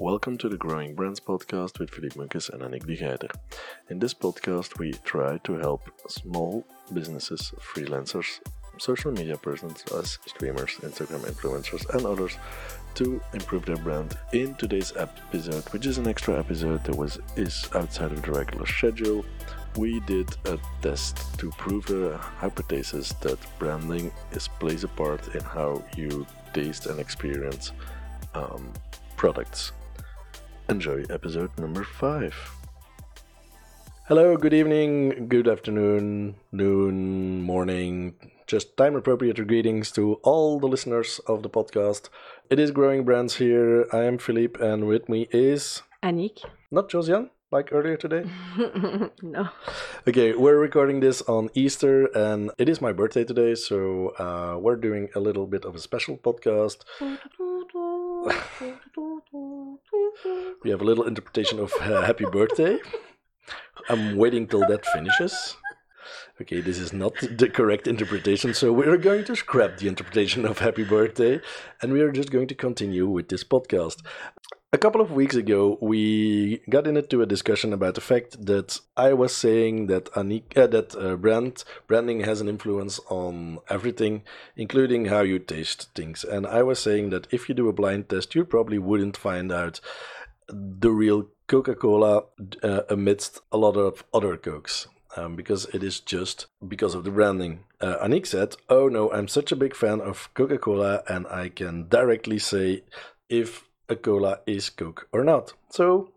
Welcome to the Growing Brands podcast with Philippe Munkes and Annick de Geider. In this podcast, we try to help small businesses, freelancers, social media persons as streamers, Instagram influencers, and others to improve their brand. In today's episode, which is an extra episode that was is outside of the regular schedule, we did a test to prove a hypothesis that branding is plays a part in how you taste and experience um, products. Enjoy episode number five. Hello, good evening, good afternoon, noon, morning, just time appropriate greetings to all the listeners of the podcast. It is Growing Brands here. I am Philippe, and with me is Annick? not Josiane, like earlier today. no. Okay, we're recording this on Easter, and it is my birthday today, so uh, we're doing a little bit of a special podcast. We have a little interpretation of uh, happy birthday. I'm waiting till that finishes. Okay, this is not the correct interpretation, so we're going to scrap the interpretation of happy birthday and we are just going to continue with this podcast. A couple of weeks ago, we got into a discussion about the fact that I was saying that Annick, uh, that uh, brand branding has an influence on everything, including how you taste things. And I was saying that if you do a blind test, you probably wouldn't find out the real Coca-Cola uh, amidst a lot of other Cokes. Um, because it is just because of the branding. Uh, Annick said, Oh no, I'm such a big fan of Coca Cola, and I can directly say if a cola is Coke or not. So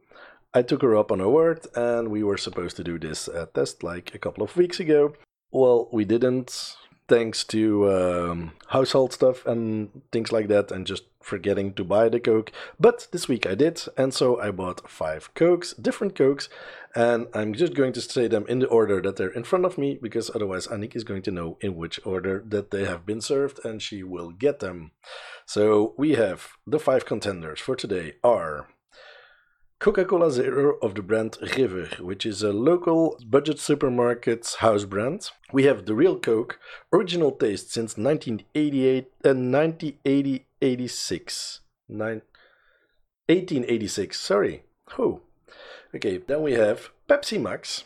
I took her up on her word, and we were supposed to do this uh, test like a couple of weeks ago. Well, we didn't, thanks to um, household stuff and things like that, and just forgetting to buy the Coke. But this week I did, and so I bought five Cokes, different Cokes, and I'm just going to say them in the order that they're in front of me, because otherwise Annick is going to know in which order that they have been served, and she will get them. So we have the five contenders for today are Coca-Cola Zero of the brand River, which is a local budget supermarket's house brand. We have the Real Coke, original taste since 1988 and uh, 1980 86. Nine, 1886, sorry. Oh. Okay, then we have Pepsi Max.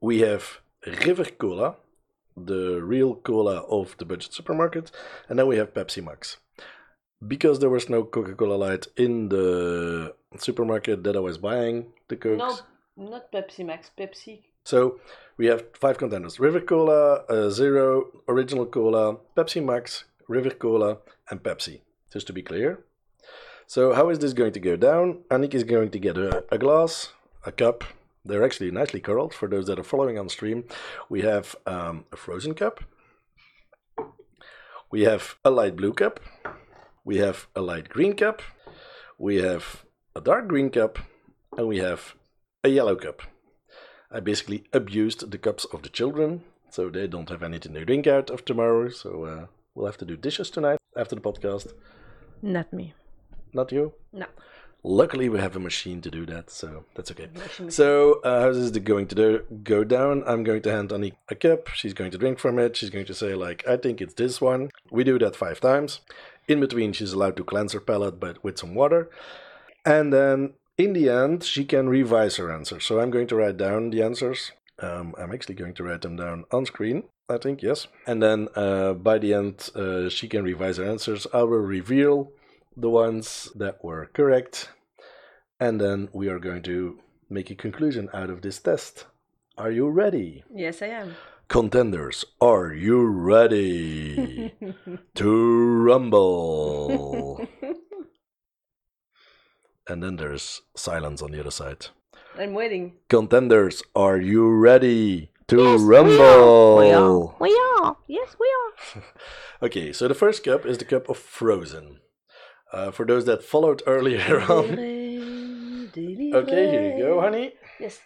We have River Cola, the real cola of the budget supermarket. And then we have Pepsi Max. Because there was no Coca Cola Light in the supermarket that I was buying the Cokes. No, not Pepsi Max, Pepsi. So we have five contenders River Cola, uh, Zero, Original Cola, Pepsi Max, River Cola, and Pepsi. Just to be clear. So, how is this going to go down? Annick is going to get a, a glass, a cup. They're actually nicely curled for those that are following on stream. We have um, a frozen cup. We have a light blue cup. We have a light green cup. We have a dark green cup. And we have a yellow cup. I basically abused the cups of the children, so they don't have anything to drink out of tomorrow. So uh, we'll have to do dishes tonight after the podcast. Not me. Not you? No. Luckily, we have a machine to do that, so that's okay. So, uh, how's this going to do, go down? I'm going to hand Annie a cup. She's going to drink from it. She's going to say, like, I think it's this one. We do that five times. In between, she's allowed to cleanse her palate, but with some water. And then, in the end, she can revise her answer. So, I'm going to write down the answers. Um, I'm actually going to write them down on screen. I think yes. And then uh, by the end, uh, she can revise her answers. I will reveal the ones that were correct, and then we are going to make a conclusion out of this test. Are you ready? Yes, I am. Contenders, are you ready to rumble? and then there's silence on the other side. I'm waiting. Contenders, are you ready to Yes, we are. rumble? We are. We are. Yes, we are. Okay, so the first cup is the cup of Frozen. Uh, for those that followed earlier on. Okay, here you go, honey. Yes.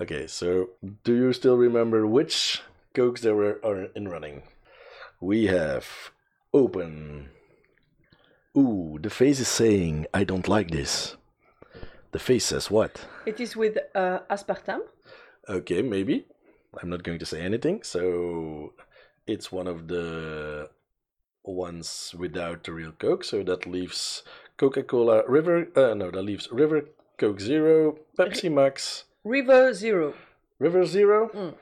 Okay, so do you still remember which cokes there were are in running? We have open. Ooh, the face is saying, I don't like this. The face says what? It is with uh, aspartame. Okay, maybe. I'm not going to say anything. So it's one of the ones without the real Coke. So that leaves Coca-Cola River. Uh, no, that leaves River Coke Zero, Pepsi Max, River Zero. River Zero. Mm.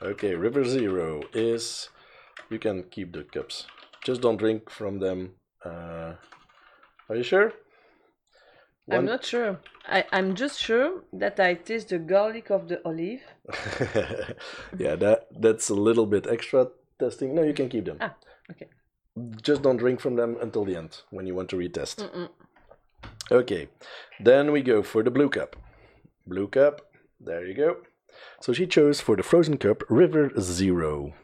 Okay, River Zero is. You can keep the cups. Just don't drink from them. Uh, are you sure? I'm not sure. I, I'm just sure that I taste the garlic of the olive. yeah, that that's a little bit extra testing. No, you can keep them. Ah, okay. Just don't drink from them until the end when you want to retest. Mm-mm. Okay, then we go for the blue cup. Blue cup, there you go. So she chose for the frozen cup River Zero.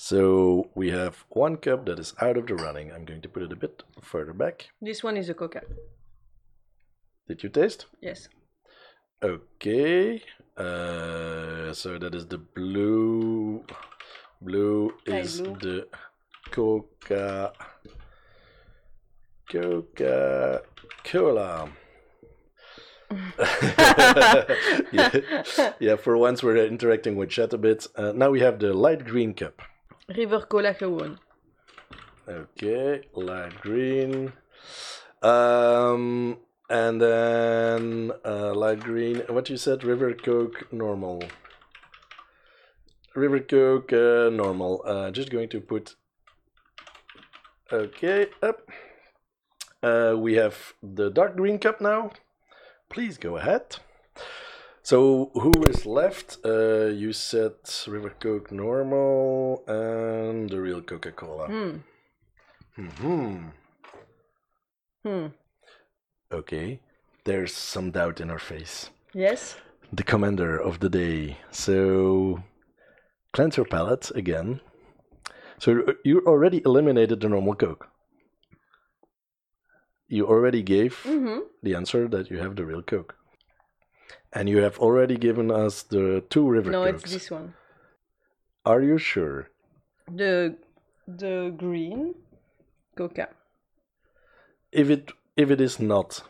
So we have one cup that is out of the running. I'm going to put it a bit further back. This one is a coca. Did you taste? Yes. Okay. Uh, so that is the blue. Blue is blue. the Coca. Coca Cola. yeah. yeah, for once we're interacting with chat a bit. Uh, now we have the light green cup. River Cola gewoon. Okay, light green. Um, and then uh, light green. What you said? River Coke normal. River Coke uh, normal. Uh, just going to put. Okay, up. Uh, we have the dark green cup now. Please go ahead. So who is left? Uh, you said River Coke normal and the real Coca Cola. Hmm. Hmm. Hmm. Okay. There's some doubt in her face. Yes. The commander of the day. So cleanse your palate again. So you already eliminated the normal Coke. You already gave Mm-hmm. the answer that you have the real Coke. And you have already given us the two river No, it's this one. Are you sure? The the green coca. If it if it is not,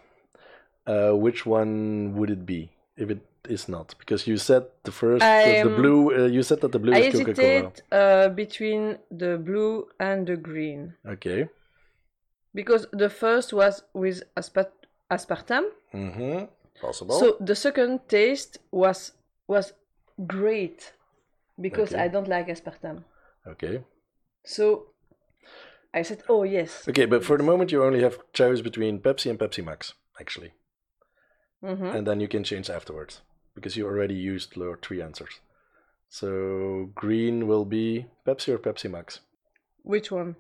uh, which one would it be? If it is not, because you said the first was the blue. Uh, you said that the blue I is Coca Cola. uh, between the blue and the green Okay. because the first was with aspa- aspartame. Mm-hmm. Possible. So the second taste was was great because Okay. I don't like aspartame. okay. So I said, "Oh yes." Okay, but for the moment you only have choice between Pepsi and Pepsi Max, actually, hmm and then you can change afterwards because you already used your three answers. So green will be Pepsi or Pepsi Max. Which one?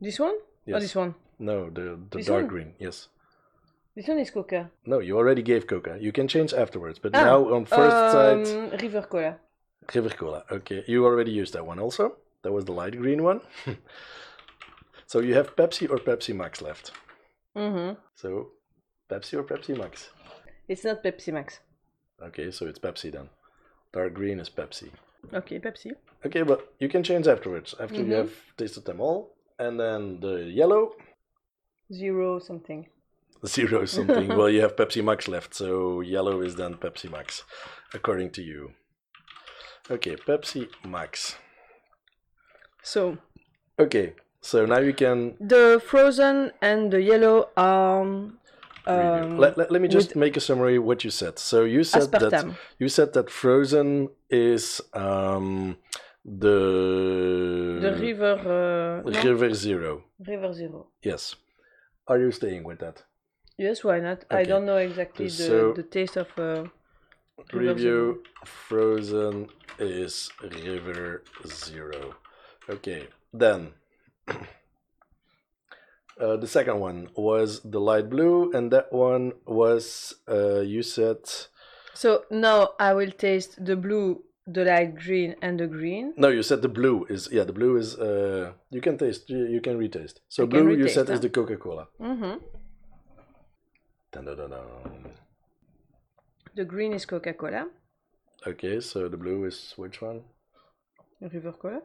This one or this one? No, the the This dark one? green. Yes. This one is Coca. No, you already gave Coca. You can change afterwards, but Ah, now on first um, side. River Cola. River Cola. Okay, you already used that one also. That was the light green one. so you have Pepsi or Pepsi Max left. hmm So Pepsi or Pepsi Max. It's not Pepsi Max. Okay, so it's Pepsi then. Dark green is Pepsi. Okay, Pepsi. Okay, but you can change afterwards after you Mhm. have tasted them all. And then the yellow Zero something. Zero something. well, you have Pepsi Max left, so yellow is then Pepsi Max, according to you. Okay, Pepsi Max. So Okay, so now you can the frozen and the yellow are um, let, let, let me just make a summary of what you said. So you said that you said that frozen is um, the The river. Uh, no, river zero. river zero. Yes. Are you staying with that? Yes, why not? I don't know exactly the, So- the taste of. Uh, Review frozen is river zero. Okay, then uh, the second one was the light blue, and that one was uh, you said so now I will taste the blue, the light green, and the green. no, you said the blue is yeah the blue is uh, you can taste you, you can retaste. So I blue you retaste, said is the Coca Cola. hmm Dun, dun, dun, dun. The green is Coca Cola. Okay, so the blue is which one? River Cola.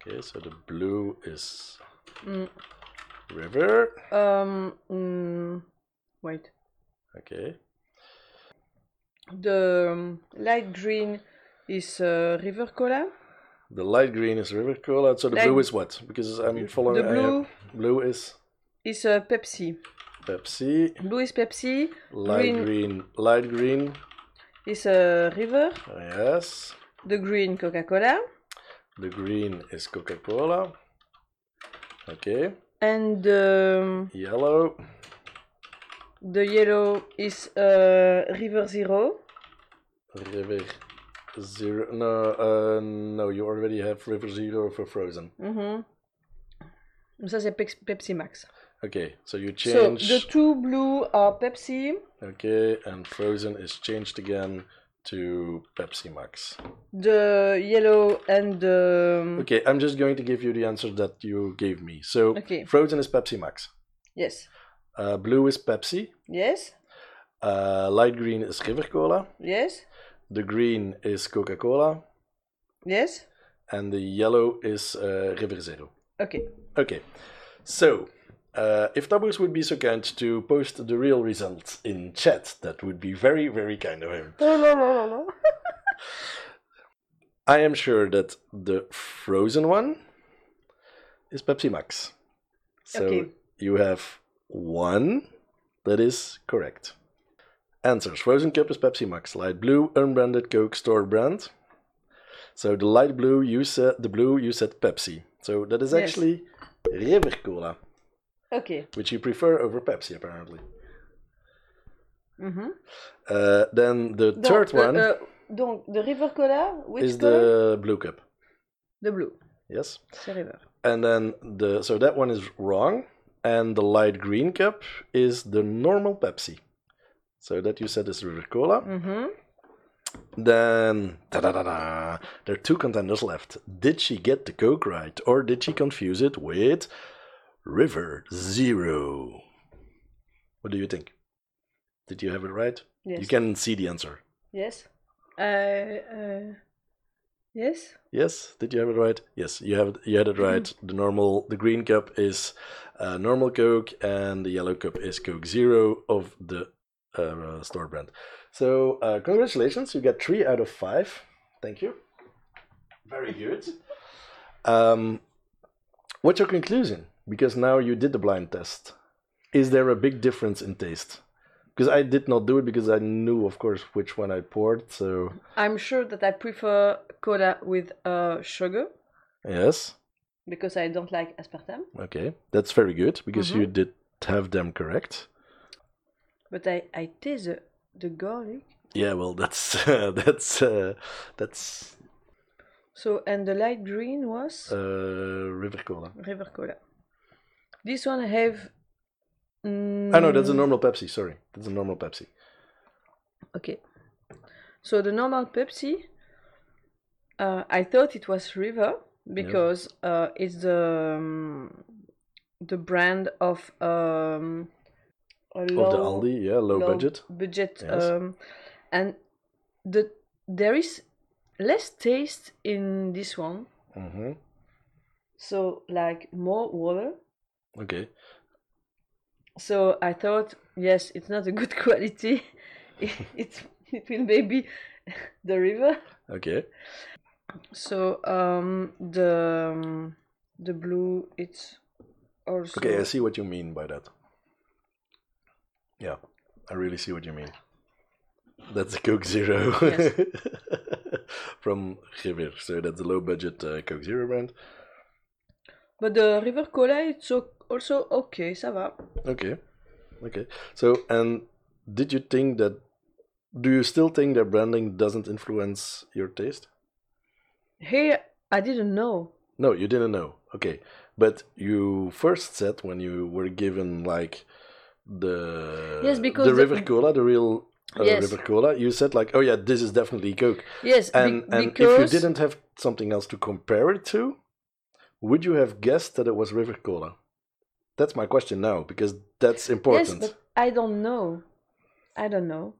Okay, so the blue is Mm. river. Um. mm, wait. Okay. The um, light green is uh, River Cola. The light green is River Cola. So the Light- blue is what? Because I'm following. The blue blue is is uh, Pepsi. Pepsi. Blue is Pepsi. Light Green. green. Light green. Is uh, River. Yes. The green Coca-Cola. The green is Coca Cola. Okay. And um, Yellow. the yellow is uh, River Zero. River Zero. No, uh, no, you already have River Zero for Frozen. Mm -hmm. Ça c'est Pepsi Max. Okay, so you change. So the two blue are Pepsi. Okay, and Frozen is changed again to Pepsi Max. The yellow and the Okay, I'm just going to give you the answer that you gave me. So Okay. Frozen is Pepsi Max. yes, Uh, blue is Pepsi. yes, Uh, light green is River Cola. yes, The green is Coca Cola. yes. And the yellow is uh, River Zero. Okay. Okay, so uh, if Tabus would be so kind to post the real results in chat, that would be very, very kind of him. I am sure that the frozen one is Pepsi Max. So Okay. you have one that is correct. Answers Frozen Cup is Pepsi Max. Light blue, unbranded Coke store brand. So the light blue, you said the blue, you said Pepsi. So that is Yes. actually River Cola, Okay. which you prefer over Pepsi apparently. Mhm. Uh, then the Donc, third one uh, donc the River Cola, which is color? the blue cup. The blue. Yes. River. And then the so that one is wrong, and the light green cup is the normal Pepsi. So that you said is River Cola. Mhm. Then da da da da. There are two contenders left. Did she get the Coke right, or did she confuse it with River Zero? What do you think? Did you have it right? Yes. You can see the answer. Yes. Uh, uh, yes. Yes, did you have it right? Yes, you have it, you had it right. The normal, the green cup is uh, normal Coke, and the yellow cup is Coke Zero of the uh, store brand. So uh, congratulations, you got three out of five. Thank you. Very good. Um, what's your conclusion? Because now you did the blind test. Is there a big difference in taste? Because I did not do it because I knew, of course, which one I poured. So I'm sure that I prefer cola with uh, sugar yes. because I don't like aspartame. Okay, that's very good because you Mhm. did have them correct. But I, I taste the, the garlic. Yeah, well, that's that's uh, that's So, and the light green was uh, River Cola. River Cola. This one have. I know that's a mm, normal Pepsi. Sorry, that's a normal Pepsi. Okay. So the normal Pepsi, uh, I thought it was River because uh, it's the um, the brand of um, a Of the Aldi, yeah, low, budget. budget, Yes. um, and the there is less taste in this one. hmm So like more water. Okay, So I thought, yes, it's not a good quality. it it will maybe the river. okay, So um, the um, the blue it's also okay. I see what you mean by that. Yeah, I really see what you mean. That's a Coke Zero Yes. from River. So that's a low budget uh, Coke Zero brand. but the river cola it's o- also okay, ça va. Okay. Okay. So, and did you think that? Do you still think that branding doesn't influence your taste? Here I didn't know. No, you didn't know. Okay, but you first said when you were given like the Yes, because the the- River Cola, the real uh, Yes. River Cola, you said like, oh yeah, this is definitely Coke. Yes, be- And and if you didn't have something else to compare it to, would you have guessed that it was River Cola? That's my question now because that's important. yes, but I don't know. I don't know.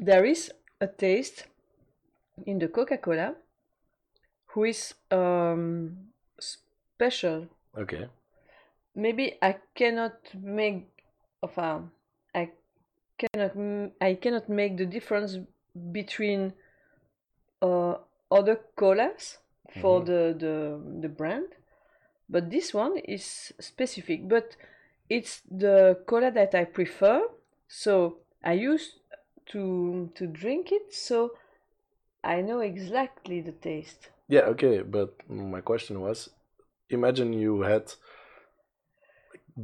There is a taste in the Coca-Cola who is um, special Okay. maybe I cannot make enfin, I cannot I cannot make the difference between uh, other colas for Mhm. the, the the brand, but this one is specific. But it's the cola that I prefer, so I used to to drink it, so I know exactly the taste. Yeah, okay, but my question was imagine you had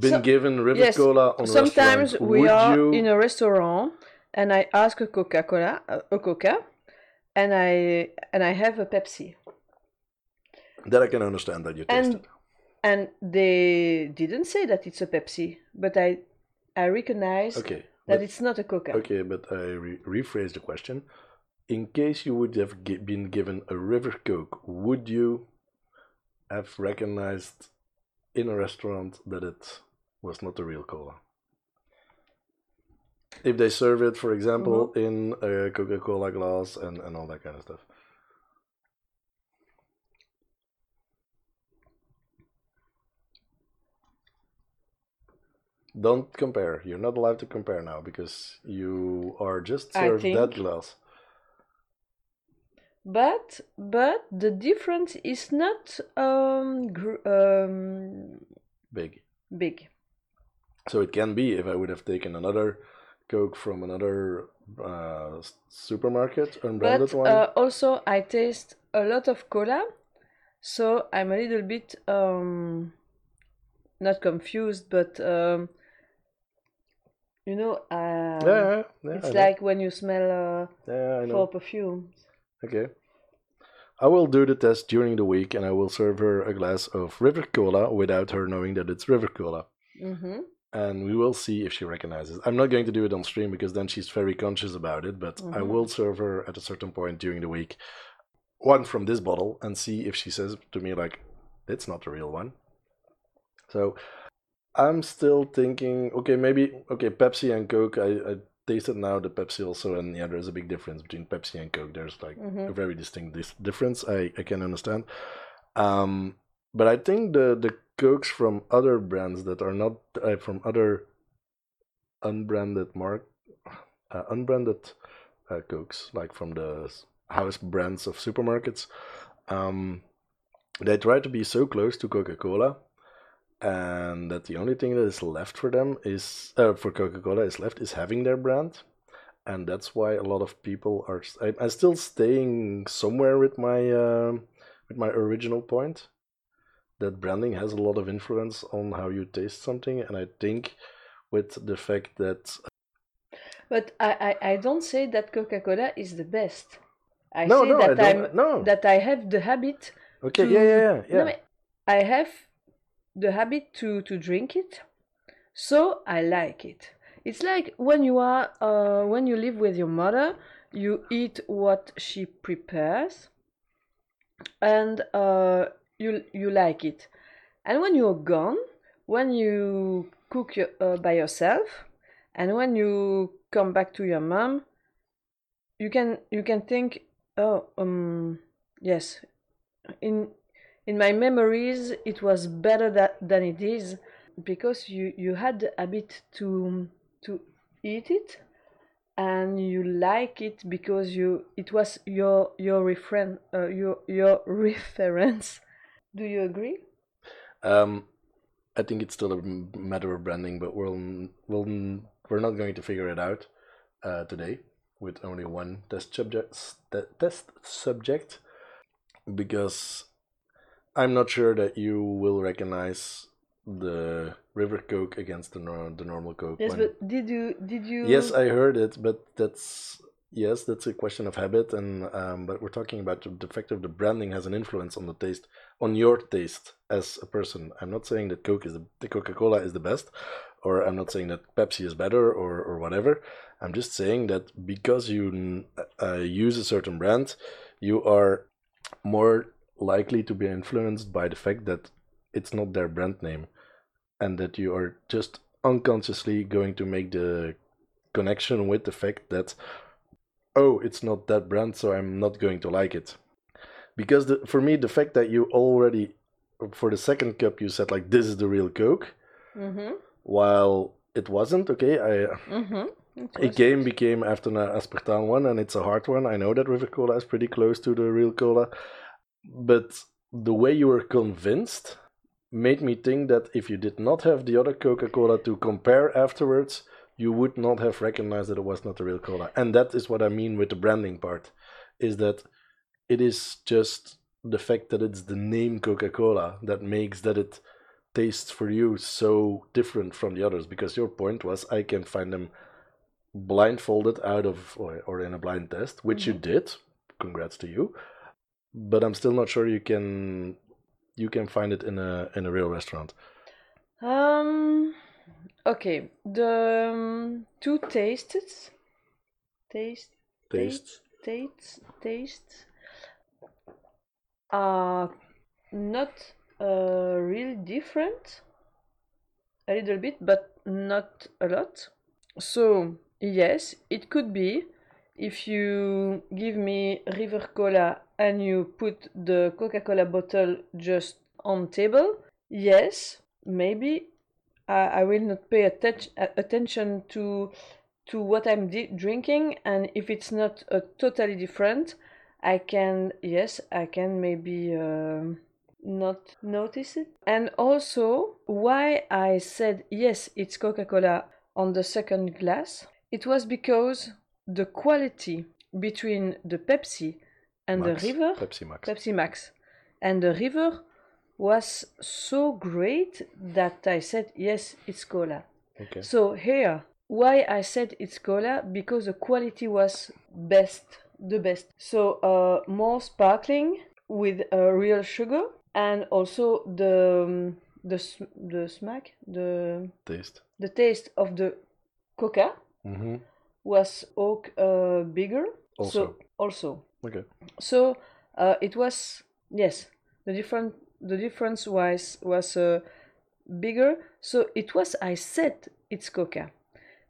been So- given River yes, Cola on Sometimes restaurant. we Would are you... in a restaurant and I ask a Coca Cola, a Coca, and I and I have a Pepsi. That I can understand that you tasted. and and they didn't say that it's a Pepsi, but I I recognize Okay. that but- it's not a Coca. Okay, but I re- rephrase the question. In case you would have been given a River Coke, would you have recognized in a restaurant that it was not a real cola? If they serve it, for example, mm-hmm. in a Coca Cola glass and, and all that kind of stuff. Don't compare. You're not allowed to compare now because you are just served that glass. But but the difference is not um, gr- um Big. big. So it can be if I would have taken another Coke from another uh, supermarket, unbranded But one. uh, also I taste a lot of cola, so I'm a little bit um not confused, but um you know um, yeah, yeah, it's I know. like when you smell uh, yeah, I perfumes. Okay. I will do the test during the week and I will serve her a glass of River Cola without her knowing that it's River Cola. Mm-hmm. And we will see if she recognizes. I'm not going to do it on stream because then she's very conscious about it, but I Mhm. will serve her at a certain point during the week one from this bottle and see if she says to me, like, it's not the real one. So I'm still thinking, okay, maybe, okay, Pepsi and Coke. I, I tasted now the Pepsi also, and yeah, there's a big difference between Pepsi and Coke. There's like Mhm. a very distinct dis- difference. I, I can understand. Um, but I think the the cokes from other brands that are not uh, from other unbranded mark uh, unbranded uh, cokes like from the house brands of supermarkets um, they try to be so close to coca-cola and that the only thing that is left for them is uh, for coca-cola is left is having their brand. And that's why a lot of people are I, i'm still staying somewhere with my um with my original point. That branding has a lot of influence on how you taste something. And i think with the fact that But I, I, I don't say that Coca Cola is the best. I no say no I that don't. I'm no. that I have the habit okay to- yeah yeah yeah, yeah. No, I have the habit to to drink it, so I like it. It's like when you are uh, when you live with your mother, you eat what she prepares, and uh, you you like it. And when you're gone, when you cook your, uh, by yourself, and when you come back to your mom, you can you can think, oh um yes, in in my memories it was better that, than it is because you you had the habit to to eat it and you like it because you it was your your referen uh, your your reference. Do you agree? Um, I think it's still a matter of branding, but we'll we'll we're not going to figure it out uh, today with only one test subject te- test subject because I'm not sure that you will recognize the River Coke against the nor- the normal Coke. yes but did you did you Yes, I heard it, but that's yes, that's a question of habit, and um, but we're talking about the, the fact of the branding has an influence on the taste, on your taste as a person. I'm not saying that Coke is the, the Coca Cola is the best, or I'm not saying that Pepsi is better, or or whatever. I'm just saying that because you uh, use a certain brand, you are more likely to be influenced by the fact that it's not their brand name, and that you are just unconsciously going to make the connection with the fact that oh it's not that brand so i'm not going to like it. Because the, for me the fact that you already for the second cup you said like this is the real coke mm-hmm, while it wasn't okay i mm-hmm. a game became after an aspartame one and it's a hard one. I know that river cola is pretty close to the real cola but the way you were convinced made me think that if you did not have the other Coca Cola to compare afterwards, you would not have recognized that it was not the real cola. And that is what I mean with the branding part, is that it is just the fact that it's the name Coca Cola that makes that it tastes for you so different from the others. Because your point was, I can find them blindfolded out of or, or in a blind test, which mm-hmm. you did. Congrats to you. But I'm still not sure you can you can find it in a in a real restaurant. Um. Okay. The um, two tasted, Taste. Taste. Taste. Taste. Are not uh, really different. A little bit, but not a lot. So Yes, it could be. If you give me River Cola and you put the Coca-Cola bottle just on table, yes, maybe I, I will not pay atten- attention to to what I'm di- drinking, and if it's not uh, totally different, I can yes, I can maybe. Uh, not notice it. And also, why I said yes, it's Coca Cola on the second glass it was because the quality between the Pepsi and Max, the River, Pepsi Max. Pepsi Max, and the River was so great that I said yes, it's cola. Okay. So here, why I said it's cola because the quality was best, the best. So uh, more sparkling with uh, real sugar and also the um, the the smack the taste the taste of the coca mm-hmm. was oak uh, bigger. Also. So also. Okay. So uh, it was yes the different the difference was was uh, bigger. So it was I said it's Coca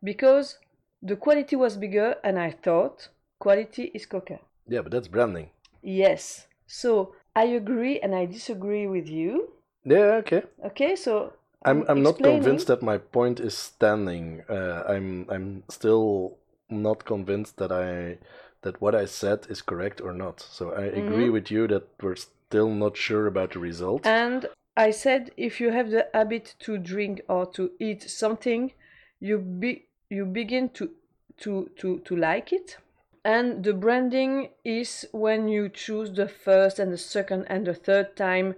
because the quality was bigger and I thought quality is Coca. Yeah, but that's branding. Yes. So I agree and I disagree with you. Yeah. Okay. Okay. So I'm I'm not convinced that my point is standing. Uh, I'm I'm still not convinced that I that what I said is correct or not. So I mm-hmm. agree with you that we're still not sure about the result. And I said if you have the habit to drink or to eat something, you be you begin to to to to like it. And the branding is when you choose the first and the second and the third time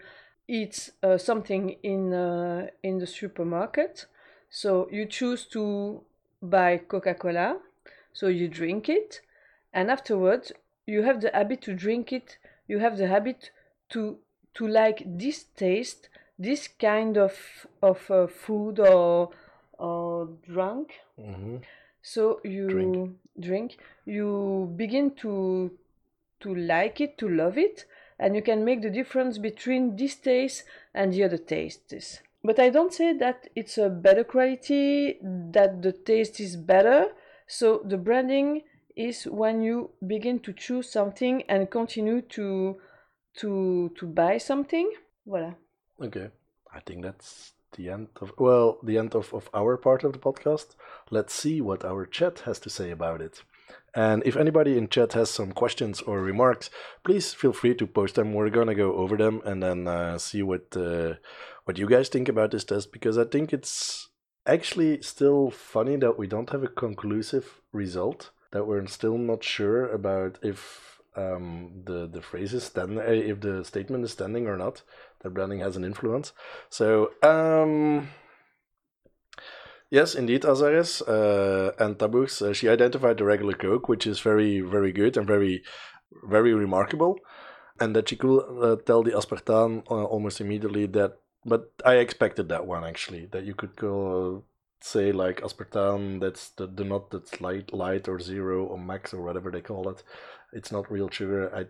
eat uh, something in uh, in the supermarket. So you choose to buy Coca-Cola, so you drink it, and afterwards you have the habit to drink it. You have the habit to to like this taste, this kind of of uh, food or or drunk. Mm-hmm. So you drink. drink. You begin to to like it, to love it, and you can make the difference between this taste and the other tastes. But I don't say that it's a better quality, that the taste is better. So the branding is when you begin to choose something and continue to to to buy something. Voilà. Okay. I think that's the end of well, the end of, of our part of the podcast. Let's see what our chat has to say about it. And if anybody in chat has some questions or remarks, please feel free to post them. We're gonna go over them and then uh, see what uh, what you guys think about this test because I think it's actually still funny that we don't have a conclusive result. That we're still not sure about if um, the the phrase is stand uh, if the statement is standing or not. That branding has an influence. So. Um, Yes, indeed, Azares uh, and Tabux. Uh, she identified the regular Coke, which is very, very good and very, very remarkable, and that she could uh, tell the aspartame uh, almost immediately. That, but I expected that one actually. That you could go say like aspartame. That's the, the nut that's light, light or zero or max or whatever they call it. It's not real sugar. I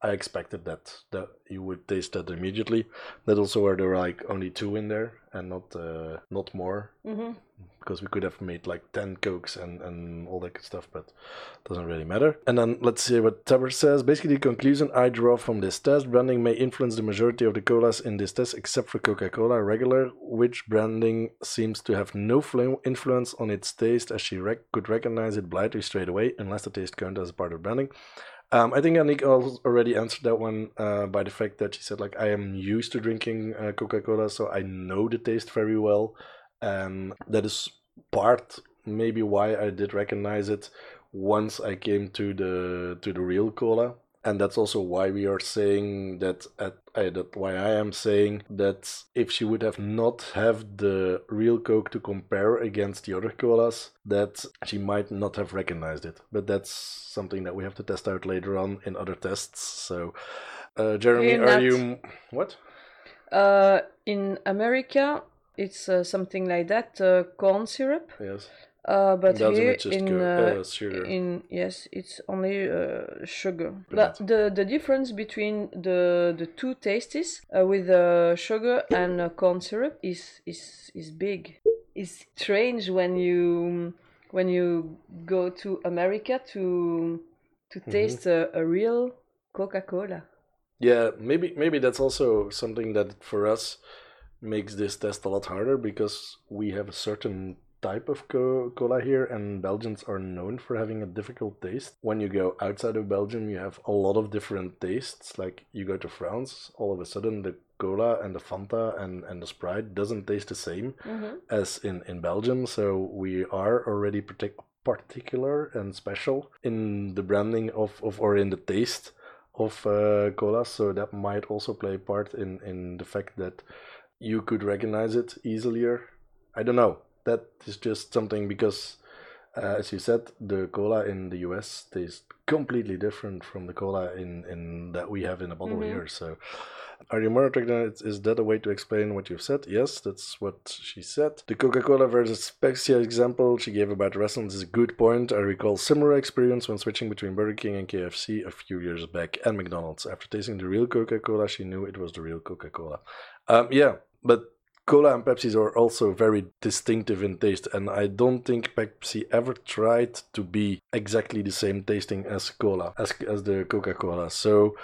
I expected that that you would taste that immediately. That also are there like only two in there and not uh, not more mm-hmm. because we could have made like ten cokes and and all that good stuff, but it doesn't really matter. And then let's see what Tabber says. Basically, the conclusion I draw from this test: branding may influence the majority of the colas in this test, except for Coca-Cola regular, which branding seems to have no influence on its taste, as she rec- could recognize it blindly straight away, unless the taste counted as part of branding. Um, I think Annick already answered that one uh, by the fact that she said like I am used to drinking uh, Coca-Cola, so I know the taste very well, and that is part maybe why I did recognize it once I came to the to the real cola and that's also why we are saying that at uh, that why I am saying that if she would have not have the real Coke to compare against the other colas, that she might not have recognized it. But that's something that we have to test out later on in other tests. So, uh, Jeremy, in are that, you what? Uh, in America, it's uh, something like that uh, corn syrup. Yes. Uh, but here in uh, uh, in yes, it's only uh, sugar. But the the difference between the the two tastes uh, with uh, sugar and corn syrup is is is big. It's strange when you when you go to America to to mm-hmm. taste mm-hmm. a, a real Coca Cola. Yeah, maybe maybe that's also something that for us makes this test a lot harder because we have a certain type of cola here, and Belgians are known for having a difficult taste. When you go outside of Belgium, you have a lot of different tastes. Like you go to France, all of a sudden the cola and the Fanta and, and the Sprite doesn't taste the same mm-hmm. as in, in Belgium. So we are already partic- particular and special in the branding of, of or in the taste of uh, cola. So that might also play a part in, in the fact that you could recognize it easier. I don't know that is just something because, uh, as you said, the cola in the US tastes completely different from the cola in, in that we have in a bottle mm-hmm. here. So, are you more is, is that a way to explain what you've said? Yes, that's what she said. The Coca Cola versus Pepsi example she gave about restaurants is a good point. I recall similar experience when switching between Burger King and KFC a few years back and McDonald's. After tasting the real Coca Cola, she knew it was the real Coca Cola. Um, yeah, but Cola and Pepsi are also very distinctive in taste, and I don't think Pepsi ever tried to be exactly the same tasting as Cola, as, as the Coca Cola. So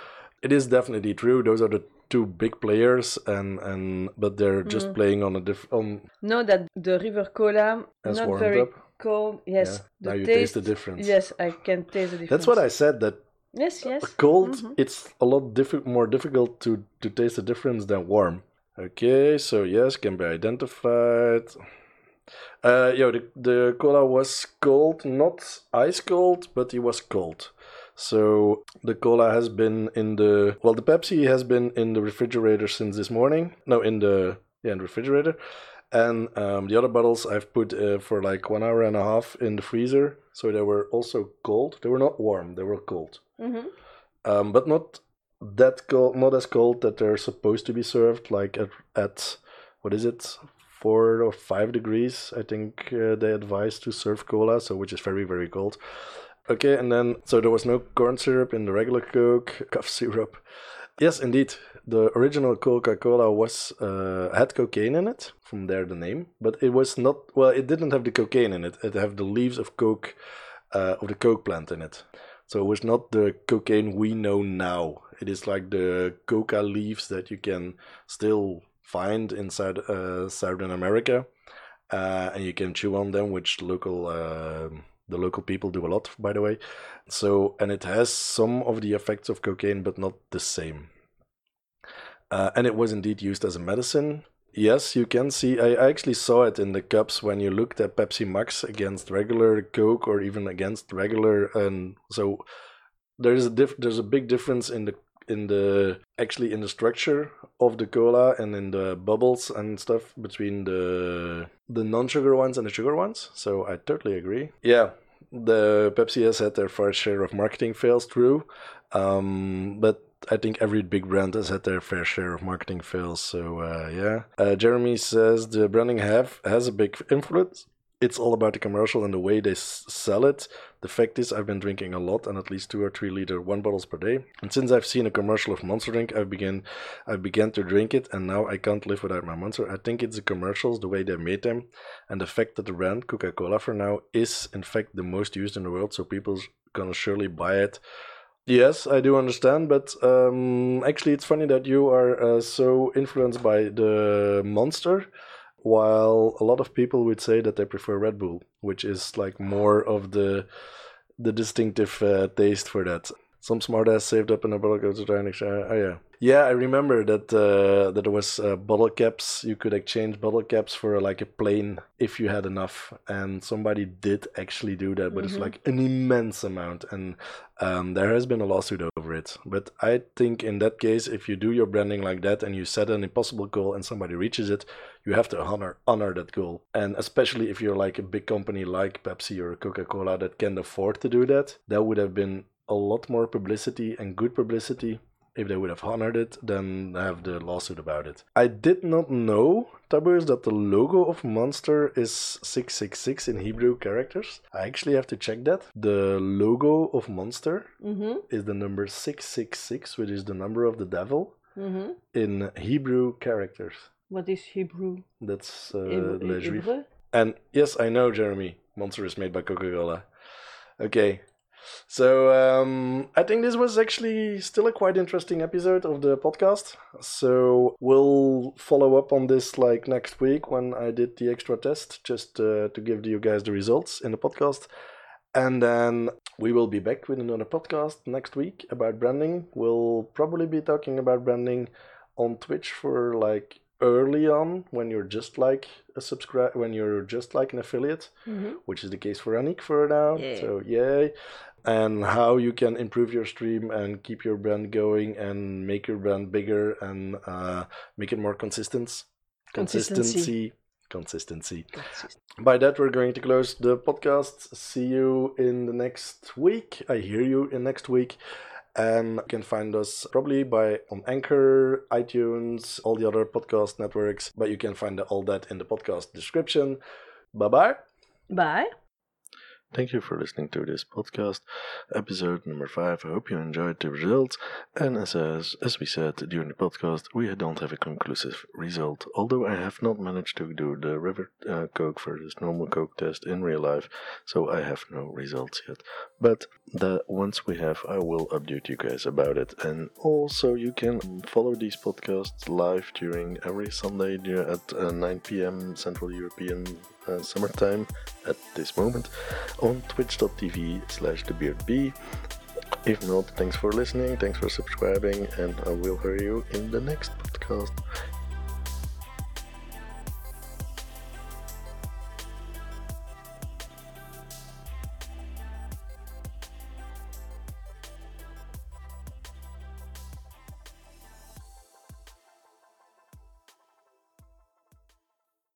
it is definitely true. Those are the two big players, and, and but they're just mm. playing on a different. No, that the River Cola has not very up. cold. Yes, yeah. now you taste, taste the difference. Yes, I can taste the difference. That's what I said. That yes, yes, cold. Mm-hmm. It's a lot diffi- more difficult to to taste the difference than warm. Okay, so yes, can be identified. Uh, yo, the, the cola was cold, not ice cold, but it was cold. So the cola has been in the well, the Pepsi has been in the refrigerator since this morning. No, in the yeah, in the refrigerator, and um, the other bottles I've put uh, for like one hour and a half in the freezer, so they were also cold. They were not warm; they were cold, mm-hmm. um, but not that cold, not as cold that they're supposed to be served, like at, at what is it, four or five degrees. I think uh, they advise to serve cola, so which is very very cold. Okay, and then so there was no corn syrup in the regular Coke, cough syrup. Yes, indeed, the original Coca-Cola was uh, had cocaine in it. From there the name, but it was not. Well, it didn't have the cocaine in it. It had the leaves of Coke, uh, of the Coke plant in it. So it was not the cocaine we know now. It is like the coca leaves that you can still find inside uh, Southern America, uh, and you can chew on them, which local uh, the local people do a lot, by the way. So and it has some of the effects of cocaine, but not the same. Uh, and it was indeed used as a medicine. Yes, you can see. I actually saw it in the cups when you looked at Pepsi Max against regular Coke or even against regular. And so there's a diff- there's a big difference in the in the actually in the structure of the cola and in the bubbles and stuff between the the non-sugar ones and the sugar ones. So I totally agree. Yeah, the Pepsi has had their fair share of marketing fails, true. Um, but I think every big brand has had their fair share of marketing fails. So uh, yeah, uh, Jeremy says the branding have has a big influence. It's all about the commercial and the way they s- sell it. The fact is, I've been drinking a lot and at least two or three liter one bottles per day. And since I've seen a commercial of Monster Drink, I began I began to drink it, and now I can't live without my Monster. I think it's the commercials, the way they made them, and the fact that the brand Coca-Cola for now is in fact the most used in the world. So people's gonna surely buy it Yes, I do understand, but um, actually, it's funny that you are uh, so influenced by the monster, while a lot of people would say that they prefer Red Bull, which is like more of the the distinctive uh, taste for that. Some smartass saved up in a bottle cap to try and exchange. Oh yeah, yeah. I remember that uh, that there was uh, bottle caps. You could exchange bottle caps for like a plane if you had enough, and somebody did actually do that, but it's like an immense amount, and um, there has been a lawsuit over it. But I think in that case, if you do your branding like that and you set an impossible goal and somebody reaches it, you have to honor honor that goal. And especially if you're like a big company like Pepsi or Coca Cola that can afford to do that, that would have been a lot more publicity and good publicity if they would have honored it than have the lawsuit about it. I did not know, Tabers, that the logo of Monster is 666 in Hebrew characters. I actually have to check that. The logo of Monster Mm-hmm. is the number 666, which is the number of the devil, Mm-hmm. in Hebrew characters. What is Hebrew? That's uh, Le Juif. And yes, I know, Jeremy. Monster is made by Coca Cola. Okay. So um, I think this was actually still a quite interesting episode of the podcast. So we'll follow up on this like next week when I did the extra test, just uh, to give you guys the results in the podcast. And then we will be back with another podcast next week about branding. We'll probably be talking about branding on Twitch for like early on when you're just like a subscribe when you're just like an affiliate, Mhm. which is the case for Annick for now. Yeah. So yay. And how you can improve your stream and keep your brand going and make your brand bigger and uh, make it more consistent. Consistency. Consistency. Consistency. By that, we're going to close the podcast. See you in the next week. I hear you in next week. And you can find us probably by on Anchor, iTunes, all the other podcast networks. But you can find all that in the podcast description. Bye bye bye. Thank you for listening to this podcast, episode number five. I hope you enjoyed the results. And as as, as we said during the podcast, we don't have a conclusive result. Although I have not managed to do the river uh, coke versus normal coke test in real life, so I have no results yet. But the once we have, I will update you guys about it. And also, you can follow these podcasts live during every Sunday at uh, 9 p.m. Central European uh, summertime at this moment on twitch.tv slash thebeardbee. If not, thanks for listening, thanks for subscribing, and I will hear you in the next podcast.